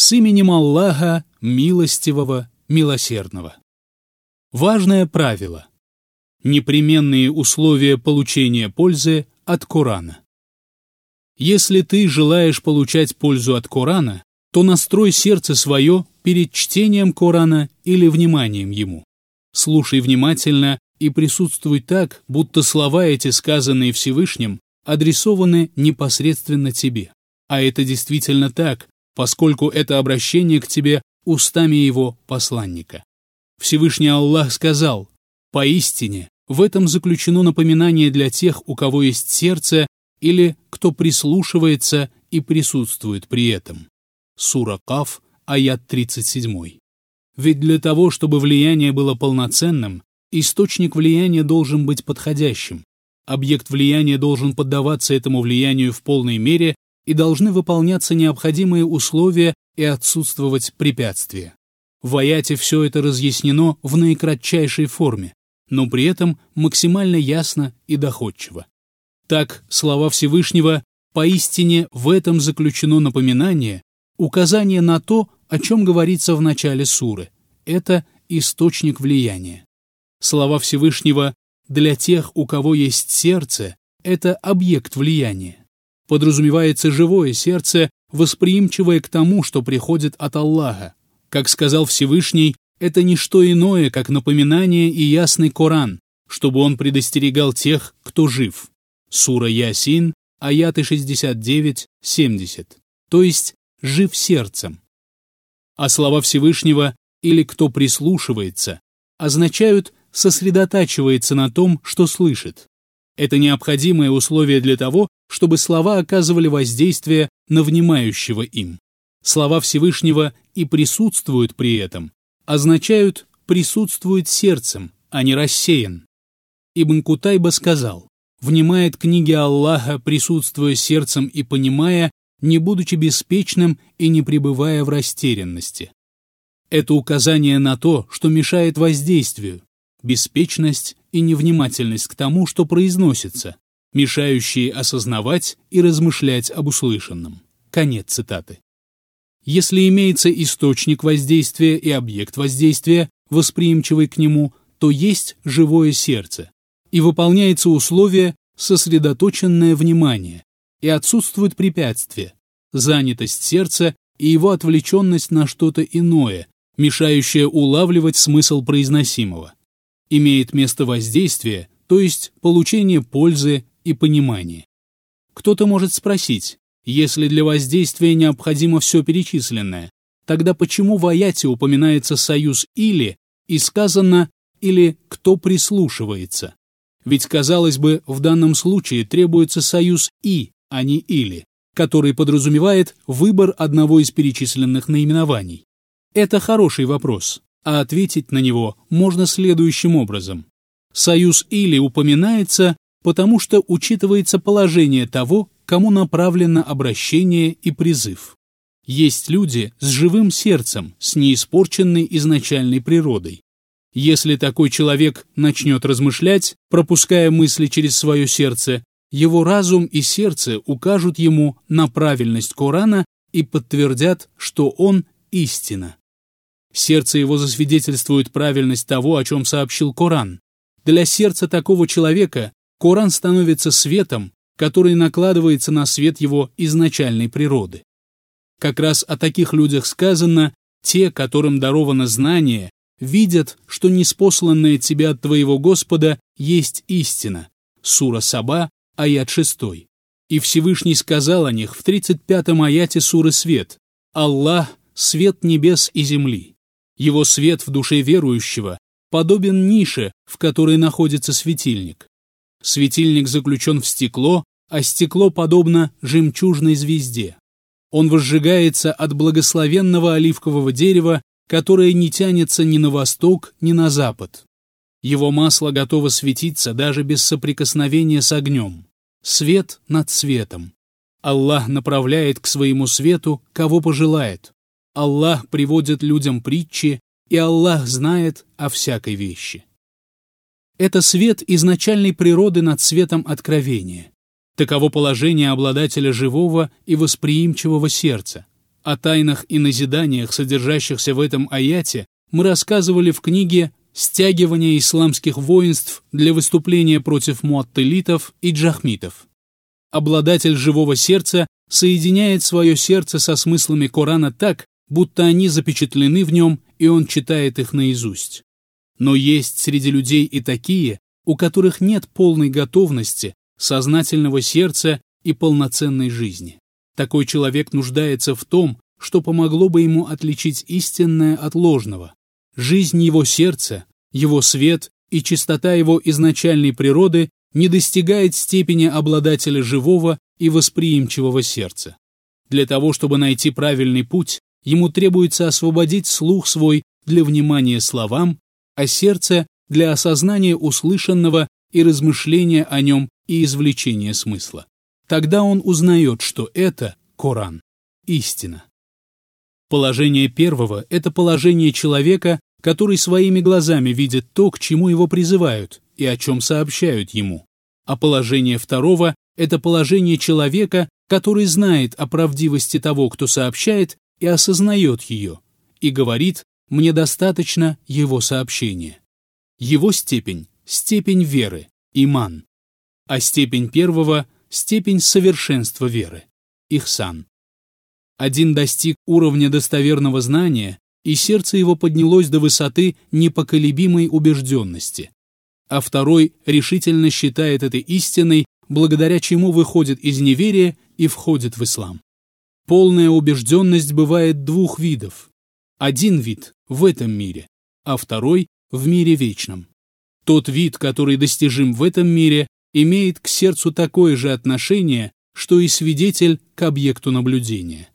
С именем Аллаха, милостивого, милосердного. Важное правило. Непременные условия получения пользы от Корана. Если ты желаешь получать пользу от Корана, то настрой сердце свое перед чтением Корана или вниманием ему. Слушай внимательно и присутствуй так, будто слова эти, сказанные Всевышним, адресованы непосредственно тебе. А это действительно так, поскольку это обращение к тебе устами его посланника. Всевышний Аллах сказал, «Поистине, в этом заключено напоминание для тех, у кого есть сердце или кто прислушивается и присутствует при этом». Сура Каф, аят 37. Ведь для того, чтобы влияние было полноценным, источник влияния должен быть подходящим. Объект влияния должен поддаваться этому влиянию в полной мере и должны выполняться необходимые условия и отсутствовать препятствия. В аяте все это разъяснено в наикратчайшей форме, но при этом максимально ясно и доходчиво. Так, слова Всевышнего «поистине в этом заключено напоминание», указание на то, о чем говорится в начале суры. Это источник влияния. Слова Всевышнего «для тех, у кого есть сердце» — это объект влияния. Подразумевается живое сердце, восприимчивое к тому, что приходит от Аллаха. Как сказал Всевышний, это не что иное, как напоминание и ясный Коран, чтобы он предостерегал тех, кто жив. Сура Ясин, аяты 69-70, то есть жив сердцем. А слова Всевышнего или кто прислушивается означают сосредотачивается на том, что слышит. Это необходимое условие для того, чтобы слова оказывали воздействие на внимающего им. Слова Всевышнего и присутствуют при этом, означают присутствует сердцем, а не рассеян. Ибн Кутайба сказал, внимает книге Аллаха, присутствуя сердцем и понимая, не будучи беспечным и не пребывая в растерянности. Это указание на то, что мешает воздействию, беспечность и невнимательность к тому, что произносится, мешающие осознавать и размышлять об услышанном. Конец цитаты. Если имеется источник воздействия и объект воздействия, восприимчивый к нему, то есть живое сердце, и выполняется условие сосредоточенное внимание, и отсутствует препятствие, занятость сердца и его отвлеченность на что-то иное, мешающее улавливать смысл произносимого. Имеет место воздействие, то есть получение пользы и понимания. Кто-то может спросить, если для воздействия необходимо все перечисленное, тогда почему в аяте упоминается союз «или» и сказано «или кто прислушивается»? Ведь, казалось бы, в данном случае требуется союз «и», а не «или», который подразумевает выбор одного из перечисленных наименований. Это хороший вопрос, а ответить на него можно следующим образом. Союз «или» упоминается, потому что учитывается положение того, кому направлено обращение и призыв. Есть люди с живым сердцем, с неиспорченной изначальной природой. Если такой человек начнет размышлять, пропуская мысли через свое сердце, его разум и сердце укажут ему на правильность Корана и подтвердят, что он истина. Сердце его засвидетельствует правильность того, о чем сообщил Коран. Для сердца такого человека Коран становится светом, который накладывается на свет его изначальной природы. Как раз о таких людях сказано, те, которым даровано знание, видят, что неспосланное тебе от твоего Господа есть истина. Сура Саба, аят 6. И Всевышний сказал о них в 35-м аяте суры Свет. Аллах — свет небес и земли. Его свет в душе верующего подобен нише, в которой находится светильник. Светильник заключен в стекло, а стекло подобно жемчужной звезде. Он возжигается от благословенного оливкового дерева, которое не тянется ни на восток, ни на запад. Его масло готово светиться даже без соприкосновения с огнем. Свет над светом. Аллах направляет к своему свету, кого пожелает. Аллах приводит людям притчи, и Аллах знает о всякой вещи. Это свет изначальной природы над светом откровения. Таково положение обладателя живого и восприимчивого сердца. О тайнах и назиданиях, содержащихся в этом аяте, мы рассказывали в книге «Стягивание исламских воинств для выступления против муаттелитов и джахмитов». Обладатель живого сердца соединяет свое сердце со смыслами Корана так, будто они запечатлены в нем, и он читает их наизусть. Но есть среди людей и такие, у которых нет полной готовности, сознательного сердца и полноценной жизни. Такой человек нуждается в том, что помогло бы ему отличить истинное от ложного. Жизнь его сердца, его свет и чистота его изначальной природы не достигает степени обладателя живого и восприимчивого сердца. Для того, чтобы найти правильный путь, ему требуется освободить слух свой для внимания словам, а сердце для осознания услышанного и размышления о нем и извлечения смысла. Тогда он узнает, что это Коран, истина. Положение первого – это положение человека, который своими глазами видит то, к чему его призывают и о чем сообщают ему. А положение второго – это положение человека, который знает о правдивости того, кто сообщает, и осознает ее, и говорит «мне достаточно его сообщения». Его степень – степень веры, иман, а степень первого – степень совершенства веры, ихсан. Один достиг уровня достоверного знания, и сердце его поднялось до высоты непоколебимой убежденности, а второй решительно считает это истиной, благодаря чему выходит из неверия и входит в ислам. Полная убежденность бывает двух видов. Один вид в этом мире, а второй в мире вечном. Тот вид, который достижим в этом мире, имеет к сердцу такое же отношение, что и свидетель к объекту наблюдения.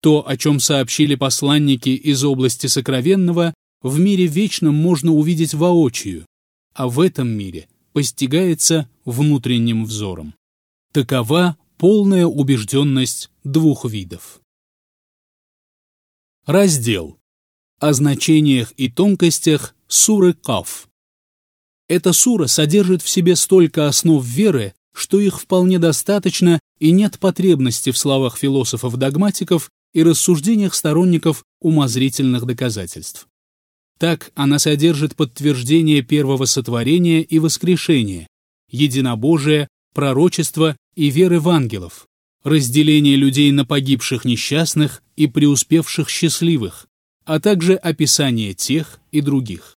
То, о чем сообщили посланники из области сокровенного, в мире вечном можно увидеть воочию, а в этом мире постигается внутренним взором. Такова полная убежденность двух видов. Раздел. О значениях и тонкостях суры Каф. Эта сура содержит в себе столько основ веры, что их вполне достаточно и нет потребности в словах философов-догматиков и рассуждениях сторонников умозрительных доказательств. Так она содержит подтверждение первого сотворения и воскрешения, единобожия, пророчества и веры в ангелов, разделение людей на погибших несчастных и преуспевших счастливых, а также описание тех и других.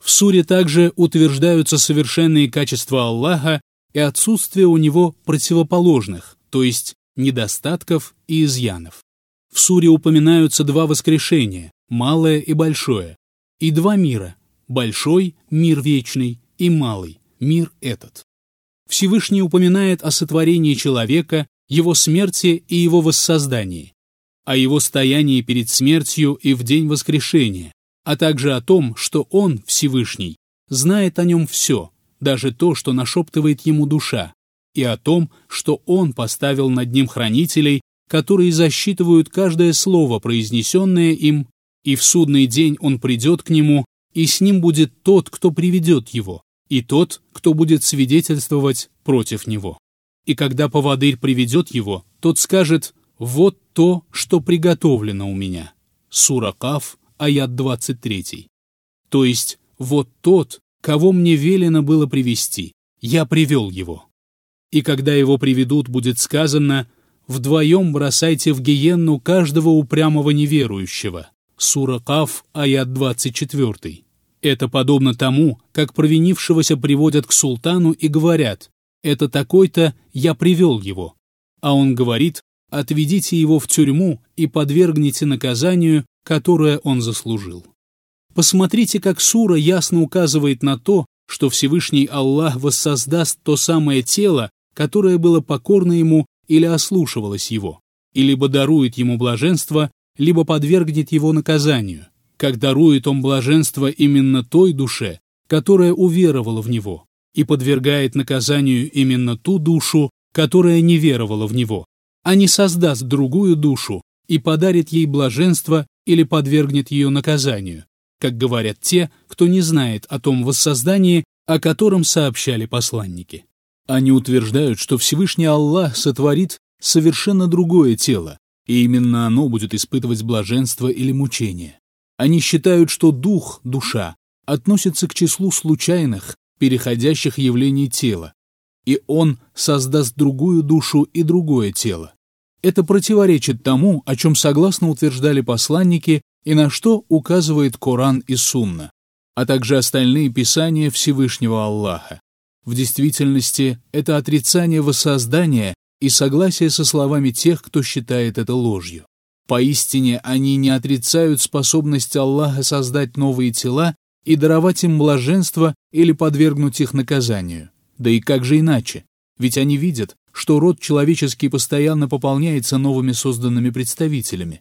В суре также утверждаются совершенные качества Аллаха и отсутствие у него противоположных, то есть недостатков и изъянов. В суре упоминаются два воскрешения, малое и большое, и два мира, большой – мир вечный, и малый – мир этот. Всевышний упоминает о сотворении человека, его смерти и его воссоздании, о его стоянии перед смертью и в день воскрешения, а также о том, что он, Всевышний, знает о нем все, даже то, что нашептывает ему душа, и о том, что он поставил над ним хранителей, которые засчитывают каждое слово, произнесенное им, и в судный день он придет к нему, и с ним будет тот, кто приведет его, и тот, кто будет свидетельствовать против него. И когда поводырь приведет его, тот скажет «Вот то, что приготовлено у меня». Сура Каф, аят 23. То есть «Вот тот, кого мне велено было привести, я привел его». И когда его приведут, будет сказано «Вдвоем бросайте в гиенну каждого упрямого неверующего». Сура Каф, аят 24. Это подобно тому, как провинившегося приводят к султану и говорят «это такой-то, я привел его». А он говорит «отведите его в тюрьму и подвергните наказанию, которое он заслужил». Посмотрите, как сура ясно указывает на то, что Всевышний Аллах воссоздаст то самое тело, которое было покорно ему или ослушивалось его, и либо дарует ему блаженство, либо подвергнет его наказанию – как дарует он блаженство именно той душе, которая уверовала в него, и подвергает наказанию именно ту душу, которая не веровала в него, а не создаст другую душу и подарит ей блаженство или подвергнет ее наказанию, как говорят те, кто не знает о том воссоздании, о котором сообщали посланники. Они утверждают, что Всевышний Аллах сотворит совершенно другое тело, и именно оно будет испытывать блаженство или мучение. Они считают, что дух, душа, относится к числу случайных, переходящих явлений тела, и он создаст другую душу и другое тело. Это противоречит тому, о чем согласно утверждали посланники и на что указывает Коран и Сунна, а также остальные писания Всевышнего Аллаха. В действительности это отрицание воссоздания и согласие со словами тех, кто считает это ложью. Поистине они не отрицают способность Аллаха создать новые тела и даровать им блаженство или подвергнуть их наказанию. Да и как же иначе? Ведь они видят, что род человеческий постоянно пополняется новыми созданными представителями.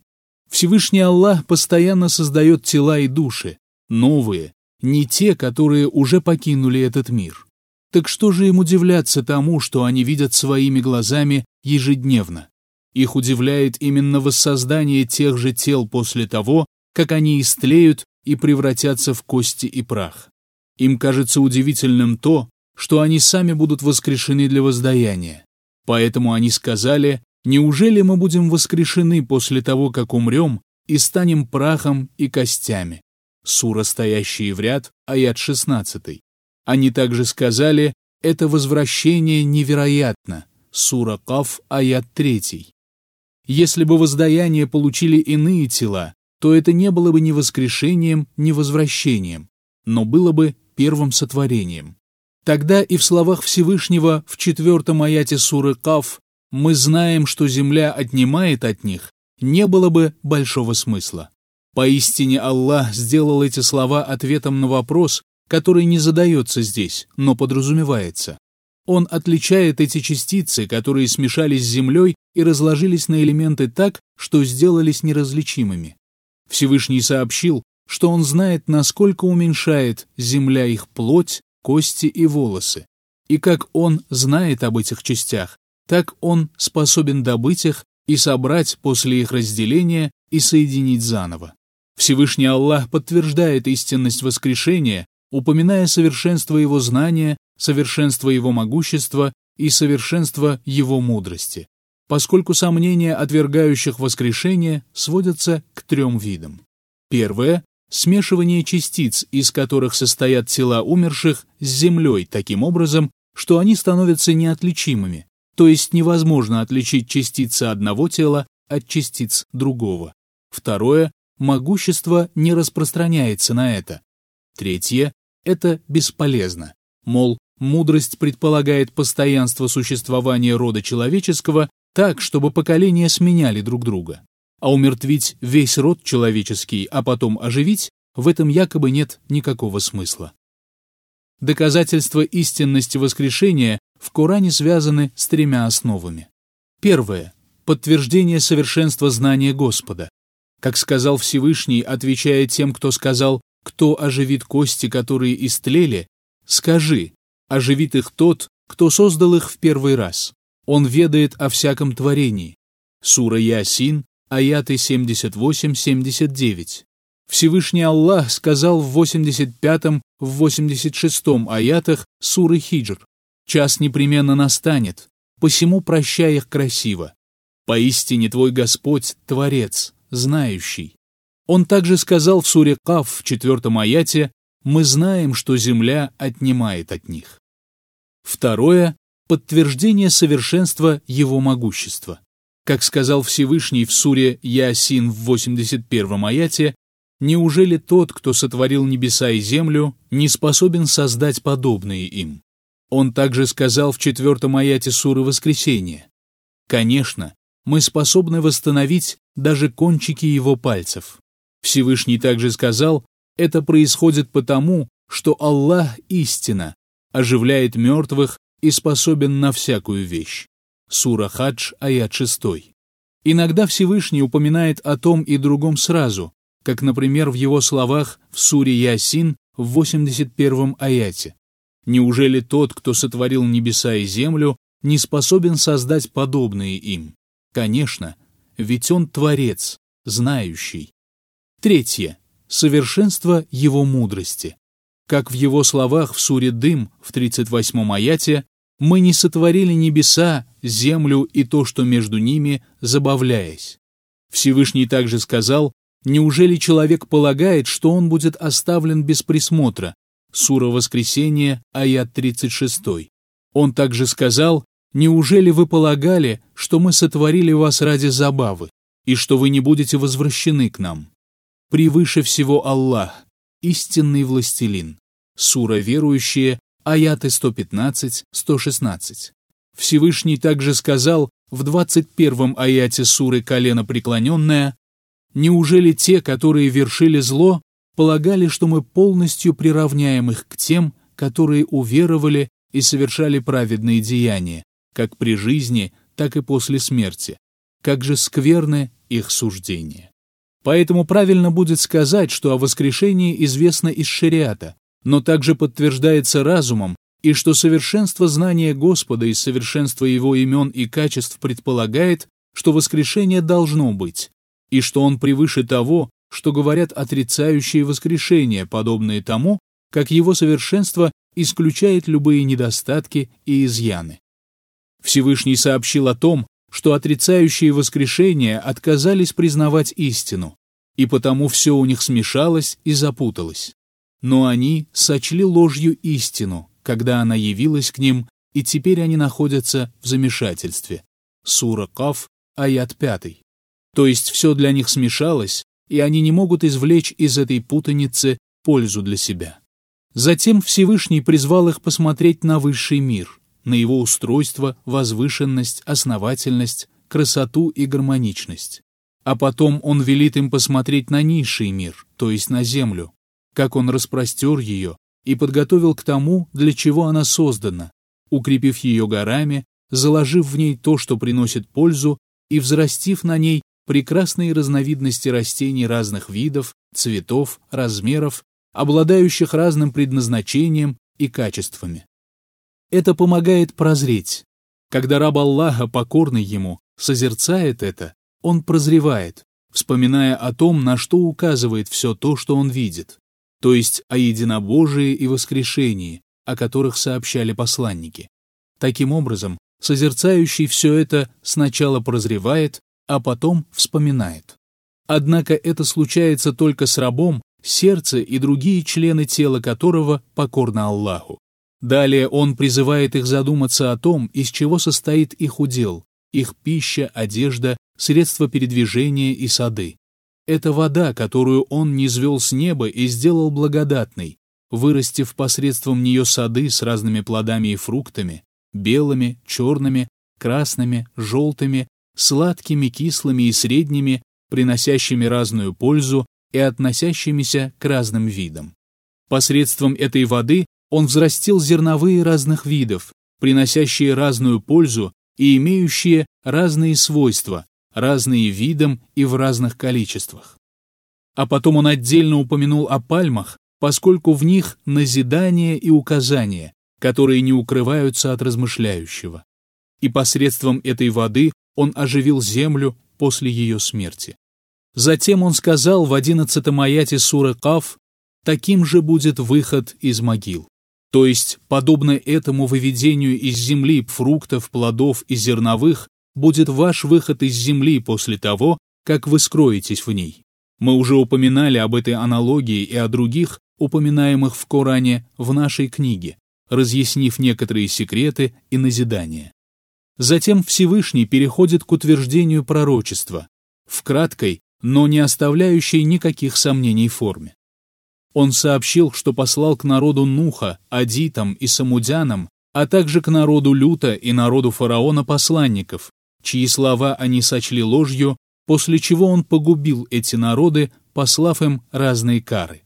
Всевышний Аллах постоянно создает тела и души, новые, не те, которые уже покинули этот мир. Так что же им удивляться тому, что они видят своими глазами ежедневно? Их удивляет именно воссоздание тех же тел после того, как они истлеют и превратятся в кости и прах. Им кажется удивительным то, что они сами будут воскрешены для воздаяния. Поэтому они сказали, неужели мы будем воскрешены после того, как умрем, и станем прахом и костями? Сура, стоящие в ряд, аят 16. Они также сказали, это возвращение невероятно. Сура Каф, аят 3. Если бы воздаяние получили иные тела, то это не было бы ни воскрешением, ни возвращением, но было бы первым сотворением. Тогда и в словах Всевышнего в четвертом аяте суры Каф «Мы знаем, что земля отнимает от них» не было бы большого смысла. Поистине Аллах сделал эти слова ответом на вопрос, который не задается здесь, но подразумевается. Он отличает эти частицы, которые смешались с землей и разложились на элементы так, что сделались неразличимыми. Всевышний сообщил, что он знает, насколько уменьшает земля их плоть, кости и волосы, и как он знает об этих частях, так он способен добыть их и собрать после их разделения и соединить заново. Всевышний Аллах подтверждает истинность воскрешения упоминая совершенство его знания, совершенство его могущества и совершенство его мудрости, поскольку сомнения отвергающих воскрешение сводятся к трем видам. Первое – смешивание частиц, из которых состоят тела умерших, с землей таким образом, что они становятся неотличимыми, то есть невозможно отличить частицы одного тела от частиц другого. Второе – могущество не распространяется на это. Третье это бесполезно. Мол, мудрость предполагает постоянство существования рода человеческого так, чтобы поколения сменяли друг друга. А умертвить весь род человеческий, а потом оживить, в этом якобы нет никакого смысла. Доказательства истинности воскрешения в Коране связаны с тремя основами. Первое. Подтверждение совершенства знания Господа. Как сказал Всевышний, отвечая тем, кто сказал кто оживит кости, которые истлели, скажи, оживит их тот, кто создал их в первый раз. Он ведает о всяком творении. Сура Ясин, аяты 78-79. Всевышний Аллах сказал в 85-м, в 86-м аятах суры Хиджр, «Час непременно настанет, посему прощай их красиво. Поистине твой Господь – Творец, знающий». Он также сказал в суре Каф в четвертом аяте «Мы знаем, что земля отнимает от них». Второе – подтверждение совершенства его могущества. Как сказал Всевышний в суре Ясин в 81 аяте, «Неужели тот, кто сотворил небеса и землю, не способен создать подобные им?» Он также сказал в четвертом аяте суры Воскресения, «Конечно, мы способны восстановить даже кончики его пальцев. Всевышний также сказал, это происходит потому, что Аллах истина, оживляет мертвых и способен на всякую вещь. Сура Хадж, аят 6. Иногда Всевышний упоминает о том и другом сразу, как, например, в его словах в суре Ясин в 81 аяте. Неужели тот, кто сотворил небеса и землю, не способен создать подобные им? Конечно, ведь он Творец, знающий. Третье. Совершенство его мудрости. Как в его словах в суре «Дым» в 38-м аяте «Мы не сотворили небеса, землю и то, что между ними, забавляясь». Всевышний также сказал, «Неужели человек полагает, что он будет оставлен без присмотра?» Сура Воскресения, аят 36. Он также сказал, «Неужели вы полагали, что мы сотворили вас ради забавы, и что вы не будете возвращены к нам?» Превыше всего Аллах, истинный властелин. Сура верующие, аяты 115-116. Всевышний также сказал в 21 аяте суры «Колено преклоненное», «Неужели те, которые вершили зло, полагали, что мы полностью приравняем их к тем, которые уверовали и совершали праведные деяния, как при жизни, так и после смерти? Как же скверны их суждения!» Поэтому правильно будет сказать, что о воскрешении известно из шариата, но также подтверждается разумом, и что совершенство знания Господа и совершенство Его имен и качеств предполагает, что воскрешение должно быть, и что Он превыше того, что говорят отрицающие воскрешение, подобные тому, как Его совершенство исключает любые недостатки и изъяны. Всевышний сообщил о том, что отрицающие воскрешение отказались признавать истину, и потому все у них смешалось и запуталось. Но они сочли ложью истину, когда она явилась к ним, и теперь они находятся в замешательстве. Сура Каф, аят 5. То есть все для них смешалось, и они не могут извлечь из этой путаницы пользу для себя. Затем Всевышний призвал их посмотреть на высший мир, на его устройство, возвышенность, основательность, красоту и гармоничность. А потом он велит им посмотреть на низший мир, то есть на землю, как он распростер ее, и подготовил к тому, для чего она создана, укрепив ее горами, заложив в ней то, что приносит пользу, и взрастив на ней прекрасные разновидности растений разных видов, цветов, размеров, обладающих разным предназначением и качествами. Это помогает прозреть. Когда раб Аллаха, покорный ему, созерцает это, он прозревает, вспоминая о том, на что указывает все то, что он видит то есть о единобожии и воскрешении, о которых сообщали посланники. Таким образом, созерцающий все это сначала прозревает, а потом вспоминает. Однако это случается только с рабом, сердце и другие члены тела которого покорны Аллаху. Далее он призывает их задуматься о том, из чего состоит их удел, их пища, одежда, средства передвижения и сады. Это вода, которую он низвел с неба и сделал благодатной, вырастив посредством нее сады с разными плодами и фруктами, белыми, черными, красными, желтыми, сладкими, кислыми и средними, приносящими разную пользу и относящимися к разным видам. Посредством этой воды он взрастил зерновые разных видов, приносящие разную пользу и имеющие разные свойства, разные видом и в разных количествах. А потом он отдельно упомянул о пальмах, поскольку в них назидание и указания, которые не укрываются от размышляющего. И посредством этой воды он оживил землю после ее смерти. Затем он сказал в одиннадцатом аяте суры Каф, «Таким же будет выход из могил». То есть, подобно этому выведению из земли фруктов, плодов и зерновых, будет ваш выход из земли после того, как вы скроетесь в ней. Мы уже упоминали об этой аналогии и о других, упоминаемых в Коране в нашей книге, разъяснив некоторые секреты и назидания. Затем Всевышний переходит к утверждению пророчества, в краткой, но не оставляющей никаких сомнений форме. Он сообщил, что послал к народу Нуха, Адитам и Самудянам, а также к народу Люта и народу фараона посланников, чьи слова они сочли ложью, после чего он погубил эти народы, послав им разные кары.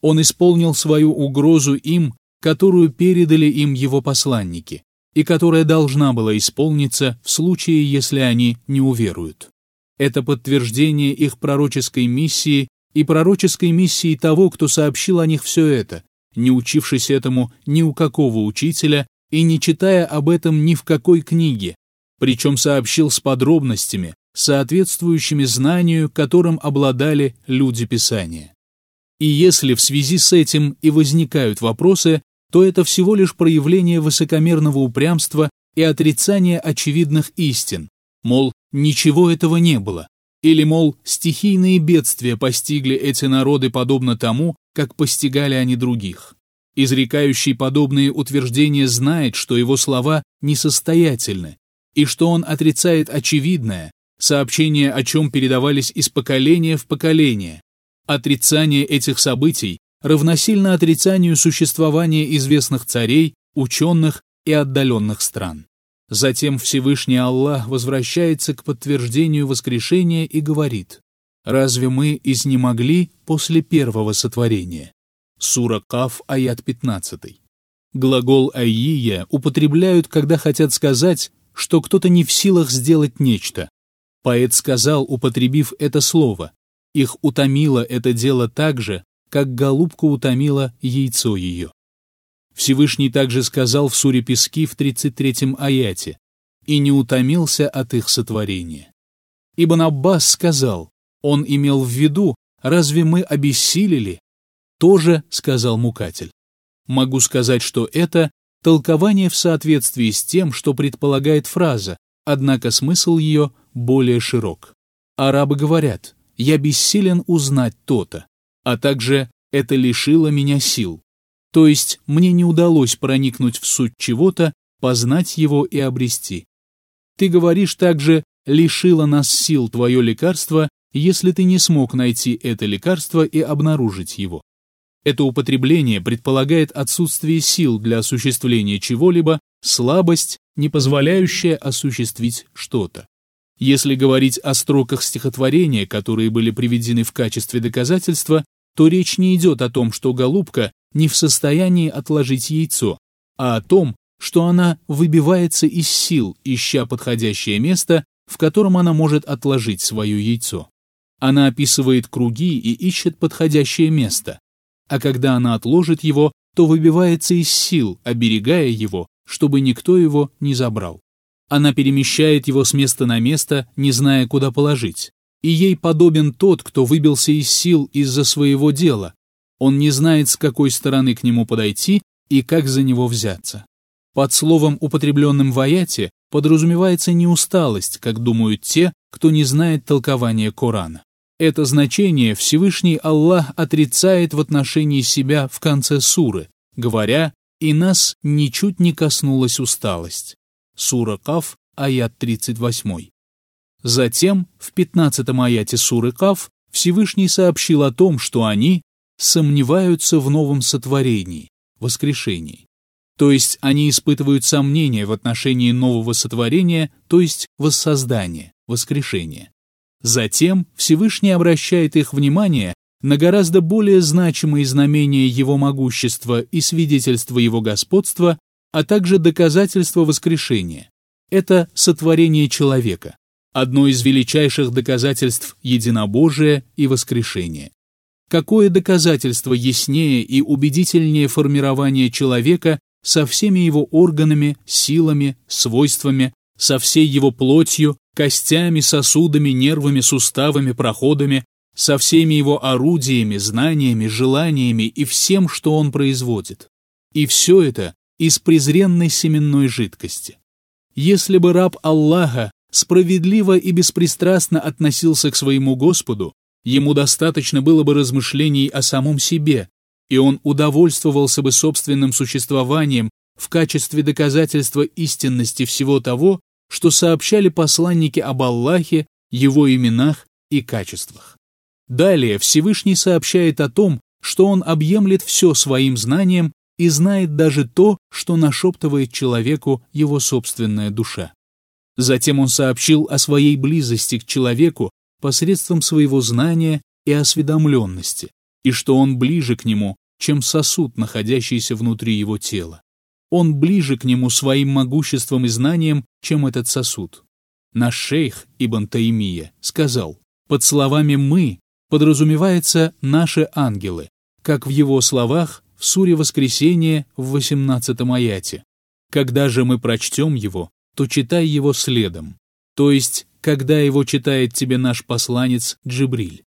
Он исполнил свою угрозу им, которую передали им его посланники, и которая должна была исполниться в случае, если они не уверуют. Это подтверждение их пророческой миссии и пророческой миссии того, кто сообщил о них все это, не учившись этому ни у какого учителя и не читая об этом ни в какой книге, причем сообщил с подробностями, соответствующими знанию, которым обладали люди Писания. И если в связи с этим и возникают вопросы, то это всего лишь проявление высокомерного упрямства и отрицание очевидных истин, мол, ничего этого не было, Или, мол, стихийные бедствия постигли эти народы подобно тому, как постигали они других. Изрекающий подобные утверждения знает, что его слова несостоятельны, и что он отрицает очевидное, сообщения о чем передавались из поколения в поколение. Отрицание этих событий равносильно отрицанию существования известных царей, ученых и отдаленных стран. Затем Всевышний Аллах возвращается к подтверждению воскрешения и говорит, «Разве мы изнемогли после первого сотворения?» Сура Каф, аят 15. Глагол «айия» употребляют, когда хотят сказать, что кто-то не в силах сделать нечто. Поэт сказал, употребив это слово, «Их утомило это дело так же, как голубку утомило яйцо ее». Всевышний также сказал в суре Пески в 33-м аяте «И не утомился от их сотворения». Ибн Аббас сказал, он имел в виду, разве мы обессилели? Тоже сказал Мукатель. Могу сказать, что это толкование в соответствии с тем, что предполагает фраза, однако смысл ее более широк. Арабы говорят «я бессилен узнать то-то», а также «это лишило меня сил». То есть мне не удалось проникнуть в суть чего-то, познать его и обрести. Ты говоришь также «лишило нас сил твое лекарство», если ты не смог найти это лекарство и обнаружить его. Это употребление предполагает отсутствие сил для осуществления чего-либо, слабость, не позволяющая осуществить что-то. Если говорить о строках стихотворения, которые были приведены в качестве доказательства, то речь не идет о том, что голубка не в состоянии отложить яйцо, а о том, что она выбивается из сил, ища подходящее место, в котором она может отложить свое яйцо. Она описывает круги и ищет подходящее место, а когда она отложит его, то выбивается из сил, оберегая его, чтобы никто его не забрал. Она перемещает его с места на место, не зная, куда положить и ей подобен тот, кто выбился из сил из-за своего дела. Он не знает, с какой стороны к нему подойти и как за него взяться. Под словом, употребленным в аяте, подразумевается не усталость, как думают те, кто не знает толкования Корана. Это значение Всевышний Аллах отрицает в отношении себя в конце суры, говоря «И нас ничуть не коснулась усталость». Сура Каф, аят 38. Затем, в 15-м аяте суры Каф, Всевышний сообщил о том, что они сомневаются в новом сотворении, воскрешении. То есть они испытывают сомнения в отношении нового сотворения, то есть воссоздания, воскрешения. Затем Всевышний обращает их внимание на гораздо более значимые знамения Его могущества и свидетельства Его господства, а также доказательства воскрешения. Это сотворение человека одно из величайших доказательств единобожия и воскрешения. Какое доказательство яснее и убедительнее формирования человека со всеми его органами, силами, свойствами, со всей его плотью, костями, сосудами, нервами, суставами, проходами, со всеми его орудиями, знаниями, желаниями и всем, что он производит. И все это из презренной семенной жидкости. Если бы раб Аллаха справедливо и беспристрастно относился к своему Господу, ему достаточно было бы размышлений о самом себе, и он удовольствовался бы собственным существованием в качестве доказательства истинности всего того, что сообщали посланники об Аллахе, его именах и качествах. Далее Всевышний сообщает о том, что он объемлет все своим знанием и знает даже то, что нашептывает человеку его собственная душа. Затем он сообщил о своей близости к человеку посредством своего знания и осведомленности, и что он ближе к нему, чем сосуд, находящийся внутри его тела. Он ближе к нему своим могуществом и знанием, чем этот сосуд. Наш шейх Ибн Таимия сказал, под словами «мы» подразумевается «наши ангелы», как в его словах в суре Воскресения в 18 аяте. Когда же мы прочтем его, то читай его следом, то есть, когда его читает тебе наш посланец Джибриль.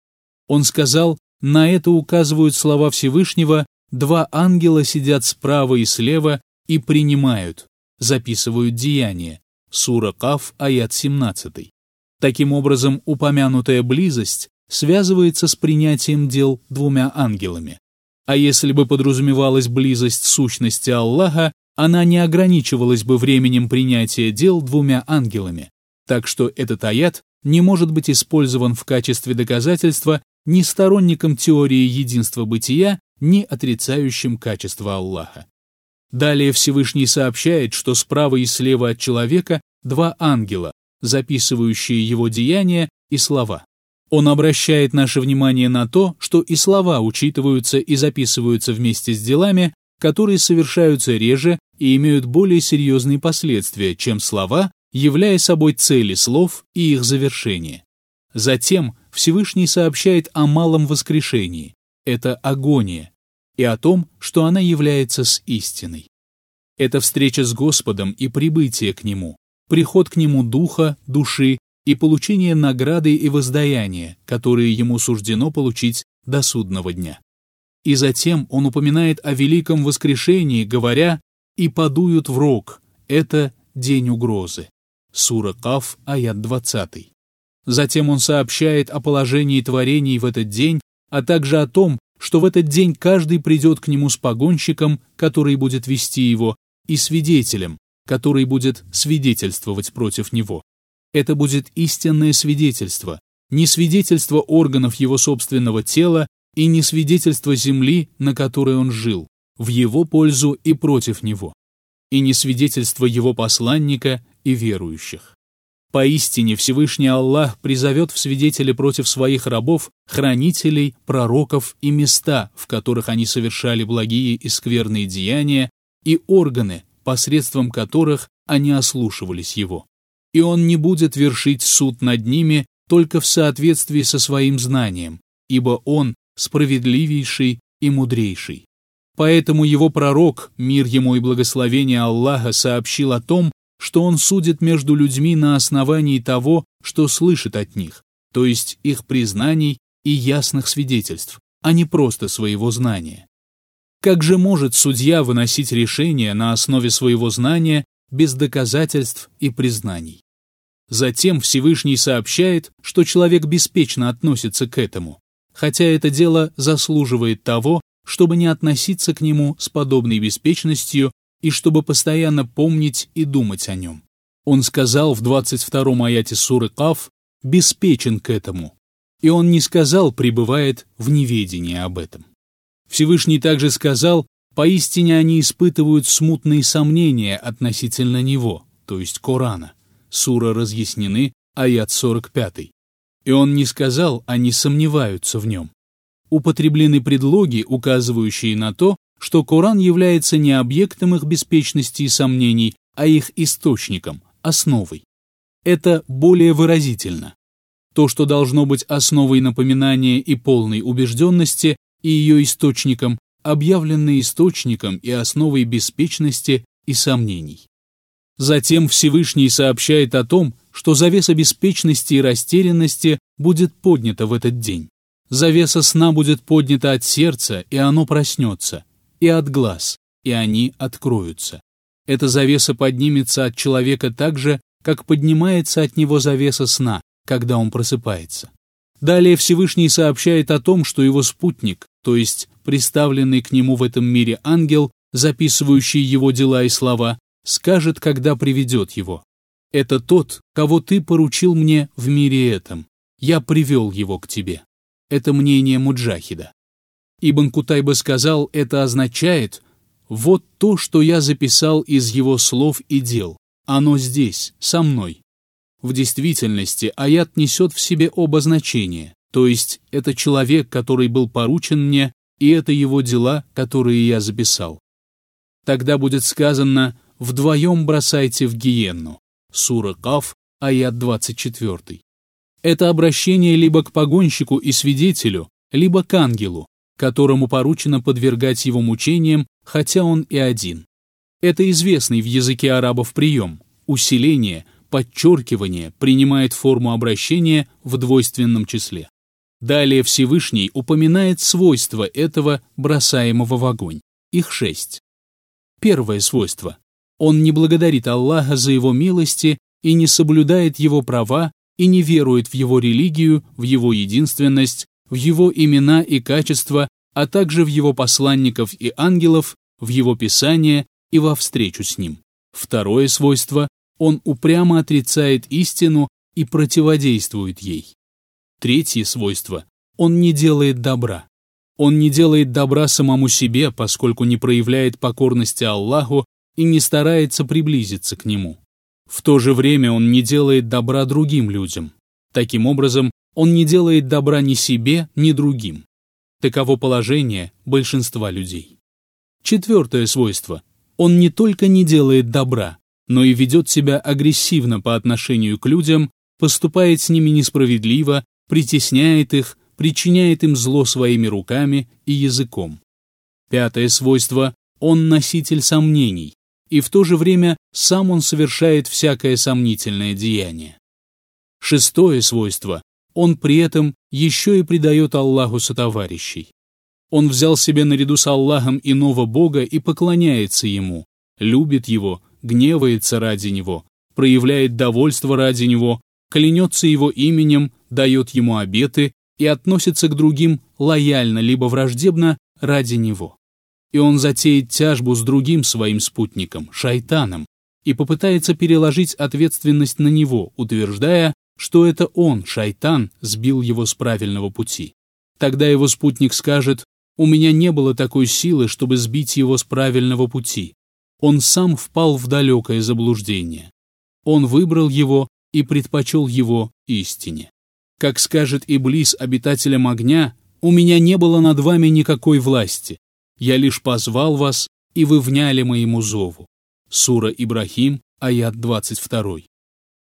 Он сказал, на это указывают слова Всевышнего, два ангела сидят справа и слева и принимают, записывают деяния. Сура Каф, аят 17. Таким образом, упомянутая близость связывается с принятием дел двумя ангелами. А если бы подразумевалась близость сущности Аллаха, она не ограничивалась бы временем принятия дел двумя ангелами. Так что этот аят не может быть использован в качестве доказательства ни сторонником теории единства бытия, ни отрицающим качество Аллаха. Далее Всевышний сообщает, что справа и слева от человека два ангела, записывающие его деяния и слова. Он обращает наше внимание на то, что и слова учитываются и записываются вместе с делами, которые совершаются реже и имеют более серьезные последствия, чем слова, являя собой цели слов и их завершение. Затем Всевышний сообщает о малом воскрешении, это агония, и о том, что она является с истиной. Это встреча с Господом и прибытие к Нему, приход к Нему духа, души и получение награды и воздаяния, которые ему суждено получить до судного дня. И затем он упоминает о великом воскрешении, говоря «и подуют в рог» — это день угрозы. Сура Каф, аят 20. Затем он сообщает о положении творений в этот день, а также о том, что в этот день каждый придет к нему с погонщиком, который будет вести его, и свидетелем, который будет свидетельствовать против него. Это будет истинное свидетельство, не свидетельство органов его собственного тела и не свидетельство земли, на которой он жил, в его пользу и против него, и не свидетельство его посланника и верующих. Поистине Всевышний Аллах призовет в свидетели против своих рабов, хранителей, пророков и места, в которых они совершали благие и скверные деяния, и органы, посредством которых они ослушивались его и он не будет вершить суд над ними только в соответствии со своим знанием, ибо он справедливейший и мудрейший. Поэтому его пророк, мир ему и благословение Аллаха, сообщил о том, что он судит между людьми на основании того, что слышит от них, то есть их признаний и ясных свидетельств, а не просто своего знания. Как же может судья выносить решение на основе своего знания без доказательств и признаний? Затем Всевышний сообщает, что человек беспечно относится к этому, хотя это дело заслуживает того, чтобы не относиться к нему с подобной беспечностью и чтобы постоянно помнить и думать о нем. Он сказал в 22-м аяте суры Каф «беспечен к этому», и он не сказал «пребывает в неведении об этом». Всевышний также сказал «поистине они испытывают смутные сомнения относительно него», то есть Корана сура разъяснены, аят 45. И он не сказал, они сомневаются в нем. Употреблены предлоги, указывающие на то, что Коран является не объектом их беспечности и сомнений, а их источником, основой. Это более выразительно. То, что должно быть основой напоминания и полной убежденности, и ее источником, объявленное источником и основой беспечности и сомнений. Затем Всевышний сообщает о том, что завеса беспечности и растерянности будет поднята в этот день. Завеса сна будет поднята от сердца, и оно проснется, и от глаз, и они откроются. Эта завеса поднимется от человека так же, как поднимается от него завеса сна, когда он просыпается. Далее Всевышний сообщает о том, что его спутник, то есть представленный к нему в этом мире ангел, записывающий его дела и слова, скажет, когда приведет его. Это тот, кого ты поручил мне в мире этом. Я привел его к тебе. Это мнение Муджахида. Ибн Кутайба сказал, это означает, вот то, что я записал из его слов и дел. Оно здесь, со мной. В действительности аят несет в себе оба значения, то есть это человек, который был поручен мне, и это его дела, которые я записал. Тогда будет сказано вдвоем бросайте в гиенну. Сура Каф, аят 24. Это обращение либо к погонщику и свидетелю, либо к ангелу, которому поручено подвергать его мучениям, хотя он и один. Это известный в языке арабов прием. Усиление, подчеркивание принимает форму обращения в двойственном числе. Далее Всевышний упоминает свойства этого бросаемого в огонь. Их шесть. Первое свойство он не благодарит Аллаха за его милости и не соблюдает его права и не верует в его религию, в его единственность, в его имена и качества, а также в его посланников и ангелов, в его писание и во встречу с ним. Второе свойство – он упрямо отрицает истину и противодействует ей. Третье свойство – он не делает добра. Он не делает добра самому себе, поскольку не проявляет покорности Аллаху и не старается приблизиться к Нему. В то же время он не делает добра другим людям. Таким образом, он не делает добра ни себе, ни другим. Таково положение большинства людей. Четвертое свойство. Он не только не делает добра, но и ведет себя агрессивно по отношению к людям, поступает с ними несправедливо, притесняет их, причиняет им зло своими руками и языком. Пятое свойство – он носитель сомнений, и в то же время сам он совершает всякое сомнительное деяние. Шестое свойство – он при этом еще и предает Аллаху сотоварищей. Он взял себе наряду с Аллахом иного Бога и поклоняется Ему, любит Его, гневается ради Него, проявляет довольство ради Него, клянется Его именем, дает Ему обеты и относится к другим лояльно либо враждебно ради Него и он затеет тяжбу с другим своим спутником, шайтаном, и попытается переложить ответственность на него, утверждая, что это он, шайтан, сбил его с правильного пути. Тогда его спутник скажет, «У меня не было такой силы, чтобы сбить его с правильного пути. Он сам впал в далекое заблуждение. Он выбрал его и предпочел его истине. Как скажет Иблис обитателям огня, «У меня не было над вами никакой власти, я лишь позвал вас, и вы вняли моему зову. Сура Ибрахим, аят 22.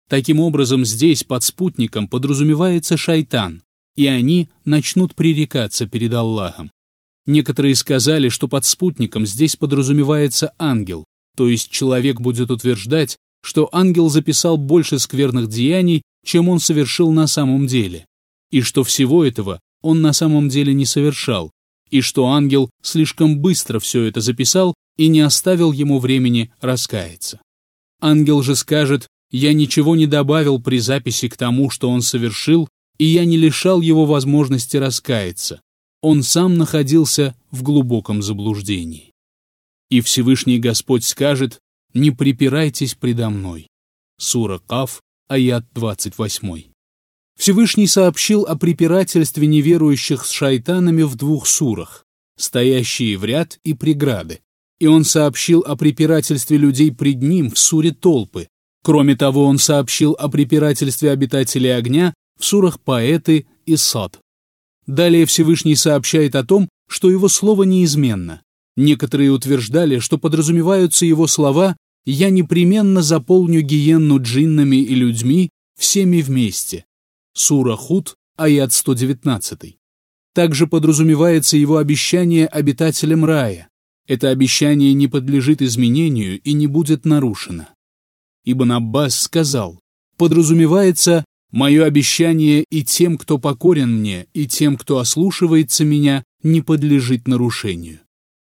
Таким образом, здесь под спутником подразумевается шайтан, и они начнут пререкаться перед Аллахом. Некоторые сказали, что под спутником здесь подразумевается ангел, то есть человек будет утверждать, что ангел записал больше скверных деяний, чем он совершил на самом деле, и что всего этого он на самом деле не совершал, и что ангел слишком быстро все это записал и не оставил ему времени раскаяться. Ангел же скажет, «Я ничего не добавил при записи к тому, что он совершил, и я не лишал его возможности раскаяться. Он сам находился в глубоком заблуждении». И Всевышний Господь скажет, «Не припирайтесь предо мной». Сура Каф, аят 28. Всевышний сообщил о препирательстве неверующих с шайтанами в двух сурах, стоящие в ряд и преграды, и он сообщил о препирательстве людей пред ним в суре Толпы. Кроме того, он сообщил о препирательстве обитателей огня в сурах Поэты и Сад. Далее Всевышний сообщает о том, что его слово неизменно. Некоторые утверждали, что подразумеваются его слова «Я непременно заполню гиенну джиннами и людьми всеми вместе», Сура Худ, аят 119. Также подразумевается его обещание обитателям рая. Это обещание не подлежит изменению и не будет нарушено. Ибн Аббас сказал, подразумевается «Мое обещание и тем, кто покорен мне, и тем, кто ослушивается меня, не подлежит нарушению».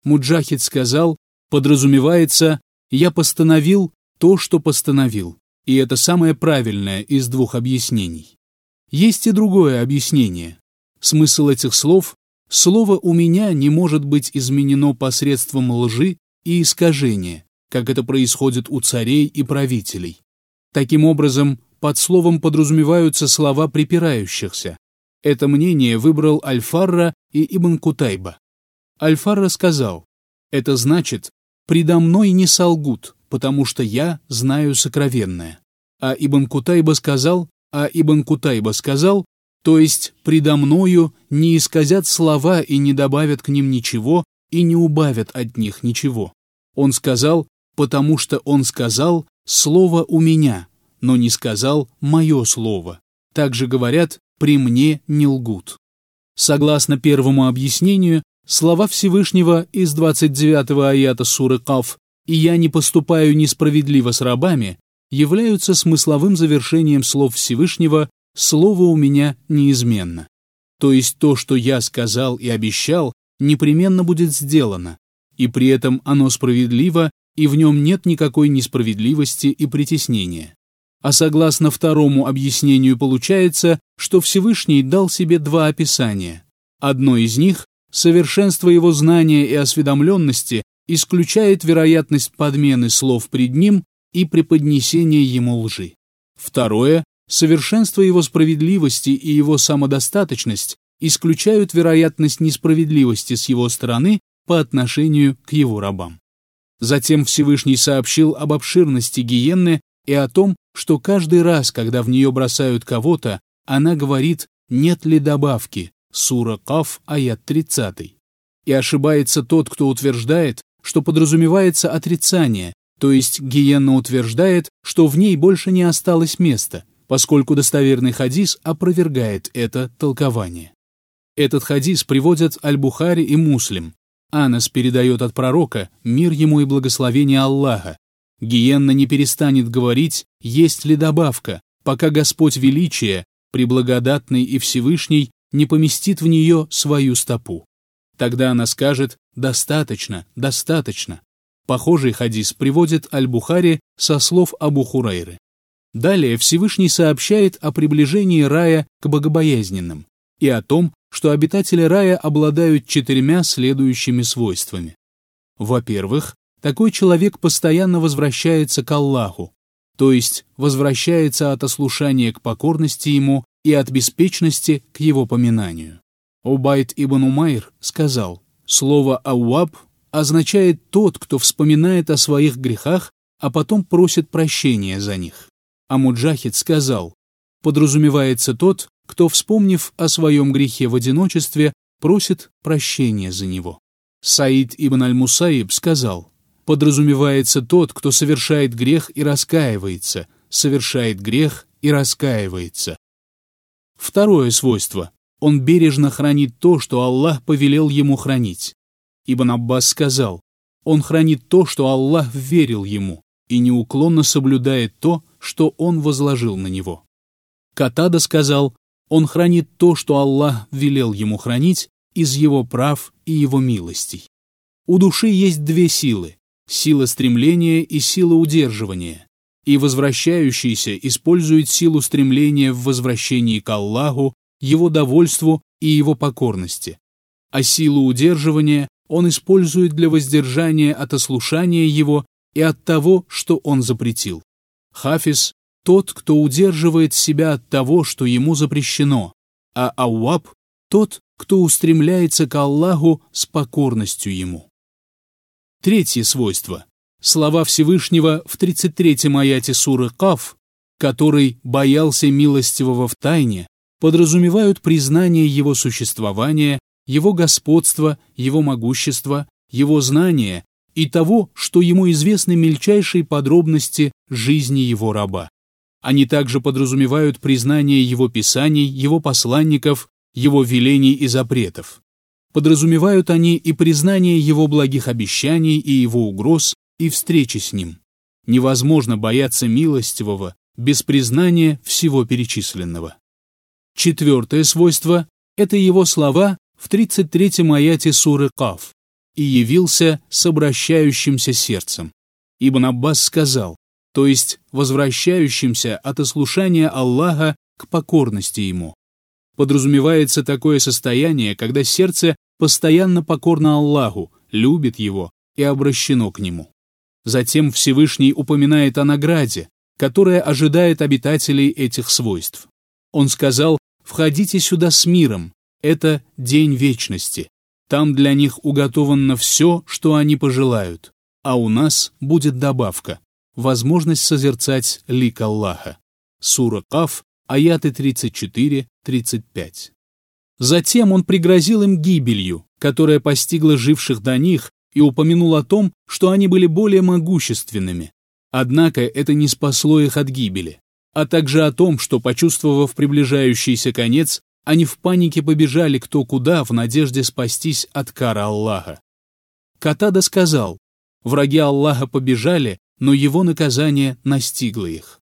Муджахид сказал, подразумевается «Я постановил то, что постановил», и это самое правильное из двух объяснений. Есть и другое объяснение. Смысл этих слов – слово «у меня» не может быть изменено посредством лжи и искажения, как это происходит у царей и правителей. Таким образом, под словом подразумеваются слова припирающихся. Это мнение выбрал Аль-Фарра и Ибн Кутайба. Аль-Фарра сказал, это значит, «предо мной не солгут, потому что я знаю сокровенное». А Ибн Кутайба сказал, а Ибн Кутайба сказал, то есть предо мною не исказят слова и не добавят к ним ничего, и не убавят от них ничего. Он сказал, потому что он сказал «слово у меня», но не сказал «мое слово». Также говорят «при мне не лгут». Согласно первому объяснению, слова Всевышнего из 29-го аята суры Каф «И я не поступаю несправедливо с рабами» являются смысловым завершением слов Всевышнего «Слово у меня неизменно». То есть то, что я сказал и обещал, непременно будет сделано, и при этом оно справедливо, и в нем нет никакой несправедливости и притеснения. а согласно второму объяснению получается, что Всевышний дал себе два описания. Одно из них, совершенство его знания и осведомленности, исключает вероятность подмены слов пред ним и преподнесения ему лжи. Второе, совершенство его справедливости и его самодостаточность исключают вероятность несправедливости с его стороны по отношению к его рабам. Затем Всевышний сообщил об обширности гиенны и о том, что каждый раз, когда в нее бросают кого-то, она говорит «нет ли добавки» сура Каф, аят 30. И ошибается тот, кто утверждает, что подразумевается отрицание, то есть гиенна утверждает, что в ней больше не осталось места, поскольку достоверный хадис опровергает это толкование. Этот хадис приводят Аль-Бухари и Муслим. Анас передает от пророка «Мир ему и благословение Аллаха». Гиенна не перестанет говорить, есть ли добавка, пока Господь Величия, преблагодатный и Всевышний, не поместит в нее свою стопу. Тогда она скажет «достаточно, достаточно». Похожий хадис приводит Аль-Бухари со слов Абу Хурайры. Далее Всевышний сообщает о приближении рая к богобоязненным и о том, что обитатели рая обладают четырьмя следующими свойствами. Во-первых, такой человек постоянно возвращается к Аллаху, то есть возвращается от ослушания к покорности ему и от беспечности к его поминанию. Убайт ибн Умайр сказал, слово «ауаб» означает тот, кто вспоминает о своих грехах, а потом просит прощения за них. А Муджахид сказал, подразумевается тот, кто, вспомнив о своем грехе в одиночестве, просит прощения за него. Саид ибн аль-Мусаиб сказал, подразумевается тот, кто совершает грех и раскаивается, совершает грех и раскаивается. Второе свойство. Он бережно хранит то, что Аллах повелел ему хранить. Ибн Аббас сказал, он хранит то, что Аллах верил ему, и неуклонно соблюдает то, что он возложил на него. Катада сказал, он хранит то, что Аллах велел ему хранить из его прав и его милостей. У души есть две силы – сила стремления и сила удерживания, и возвращающийся использует силу стремления в возвращении к Аллаху, его довольству и его покорности, а силу удерживания он использует для воздержания от ослушания его и от того, что он запретил. Хафиз тот, кто удерживает себя от того, что ему запрещено, а Ауаб — тот, кто устремляется к Аллаху с покорностью ему. Третье свойство. Слова Всевышнего в 33-м аяте суры Каф, который боялся милостивого в тайне, подразумевают признание его существования, его господства, его могущества, его знания и того, что ему известны мельчайшие подробности жизни его раба. Они также подразумевают признание его писаний, его посланников, его велений и запретов. Подразумевают они и признание его благих обещаний и его угроз, и встречи с ним. Невозможно бояться милостивого без признания всего перечисленного. Четвертое свойство – это его слова в 33-м аяте суры Каф «И явился с обращающимся сердцем». Ибн Аббас сказал, то есть возвращающимся от ослушания Аллаха к покорности Ему. Подразумевается такое состояние, когда сердце постоянно покорно Аллаху, любит Его и обращено к Нему. Затем Всевышний упоминает о награде, которая ожидает обитателей этих свойств. Он сказал «Входите сюда с миром, это день вечности. Там для них уготовано все, что они пожелают, а у нас будет добавка возможность созерцать лик Аллаха. Сура Каф, аяты 34-35. Затем он пригрозил им гибелью, которая постигла живших до них, и упомянул о том, что они были более могущественными. Однако это не спасло их от гибели, а также о том, что, почувствовав приближающийся конец, они в панике побежали кто куда в надежде спастись от кара Аллаха. Катада сказал, враги Аллаха побежали, но его наказание настигло их.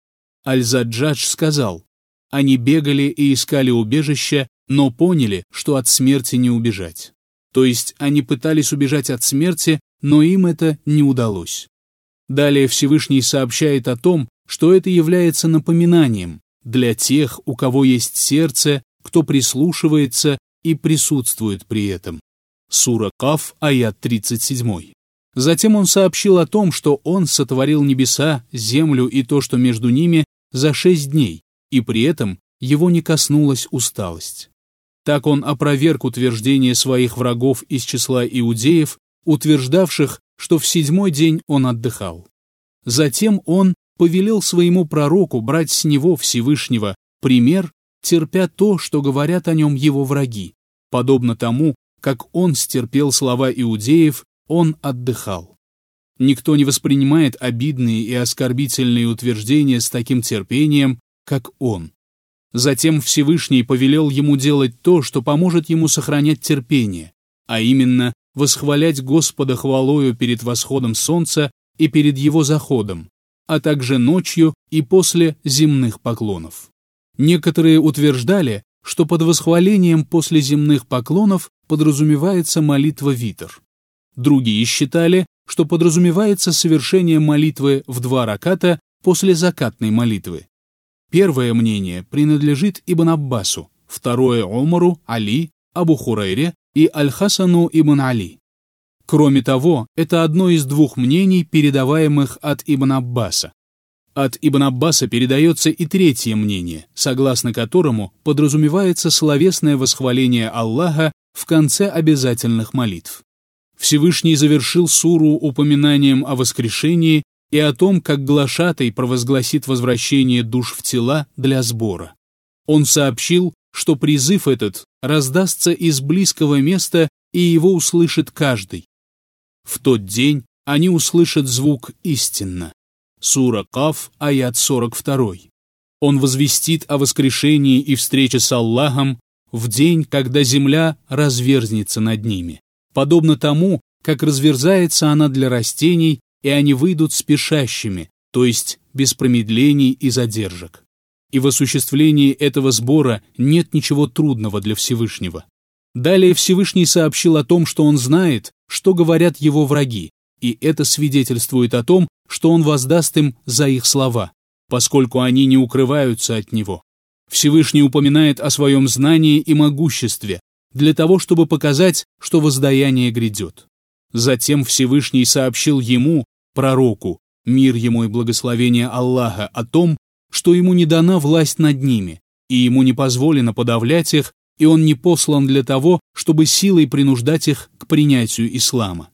Аль-Заджадж сказал, они бегали и искали убежища, но поняли, что от смерти не убежать. То есть они пытались убежать от смерти, но им это не удалось. Далее Всевышний сообщает о том, что это является напоминанием для тех, у кого есть сердце, кто прислушивается и присутствует при этом. Сура Каф, аят 37. Затем он сообщил о том, что он сотворил небеса, землю и то, что между ними, за шесть дней, и при этом его не коснулась усталость. Так он опроверг утверждение своих врагов из числа иудеев, утверждавших, что в седьмой день он отдыхал. Затем он повелел своему пророку брать с него Всевышнего пример, терпя то, что говорят о нем его враги, подобно тому, как он стерпел слова иудеев, он отдыхал. Никто не воспринимает обидные и оскорбительные утверждения с таким терпением, как он. Затем Всевышний повелел ему делать то, что поможет ему сохранять терпение, а именно восхвалять Господа хвалою перед восходом солнца и перед его заходом, а также ночью и после земных поклонов. Некоторые утверждали, что под восхвалением после земных поклонов подразумевается молитва витр. Другие считали, что подразумевается совершение молитвы в два раката после закатной молитвы. Первое мнение принадлежит Ибн Аббасу, второе – Омару, Али, Абу Хурайре и Аль-Хасану ибн Али. Кроме того, это одно из двух мнений, передаваемых от Ибн Аббаса. От Ибн Аббаса передается и третье мнение, согласно которому подразумевается словесное восхваление Аллаха в конце обязательных молитв. Всевышний завершил суру упоминанием о воскрешении и о том, как глашатай провозгласит возвращение душ в тела для сбора. Он сообщил, что призыв этот раздастся из близкого места и его услышит каждый. В тот день они услышат звук истинно. Сура Каф, аят 42. Он возвестит о воскрешении и встрече с Аллахом в день, когда земля разверзнется над ними, подобно тому, как разверзается она для растений и они выйдут спешащими, то есть без промедлений и задержек. И в осуществлении этого сбора нет ничего трудного для Всевышнего. Далее Всевышний сообщил о том, что он знает, что говорят его враги, и это свидетельствует о том, что он воздаст им за их слова, поскольку они не укрываются от него. Всевышний упоминает о своем знании и могуществе, для того, чтобы показать, что воздаяние грядет. Затем Всевышний сообщил ему, пророку, мир ему и благословение Аллаха, о том, что ему не дана власть над ними, и ему не позволено подавлять их, и он не послан для того, чтобы силой принуждать их к принятию ислама.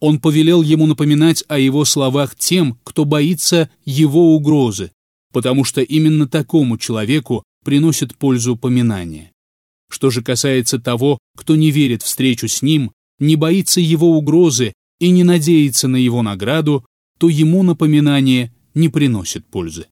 Он повелел ему напоминать о его словах тем, кто боится его угрозы, потому что именно такому человеку приносит пользу поминания. Что же касается того, кто не верит встречу с ним, не боится его угрозы и не надеется на его награду, то ему напоминание не приносит пользы.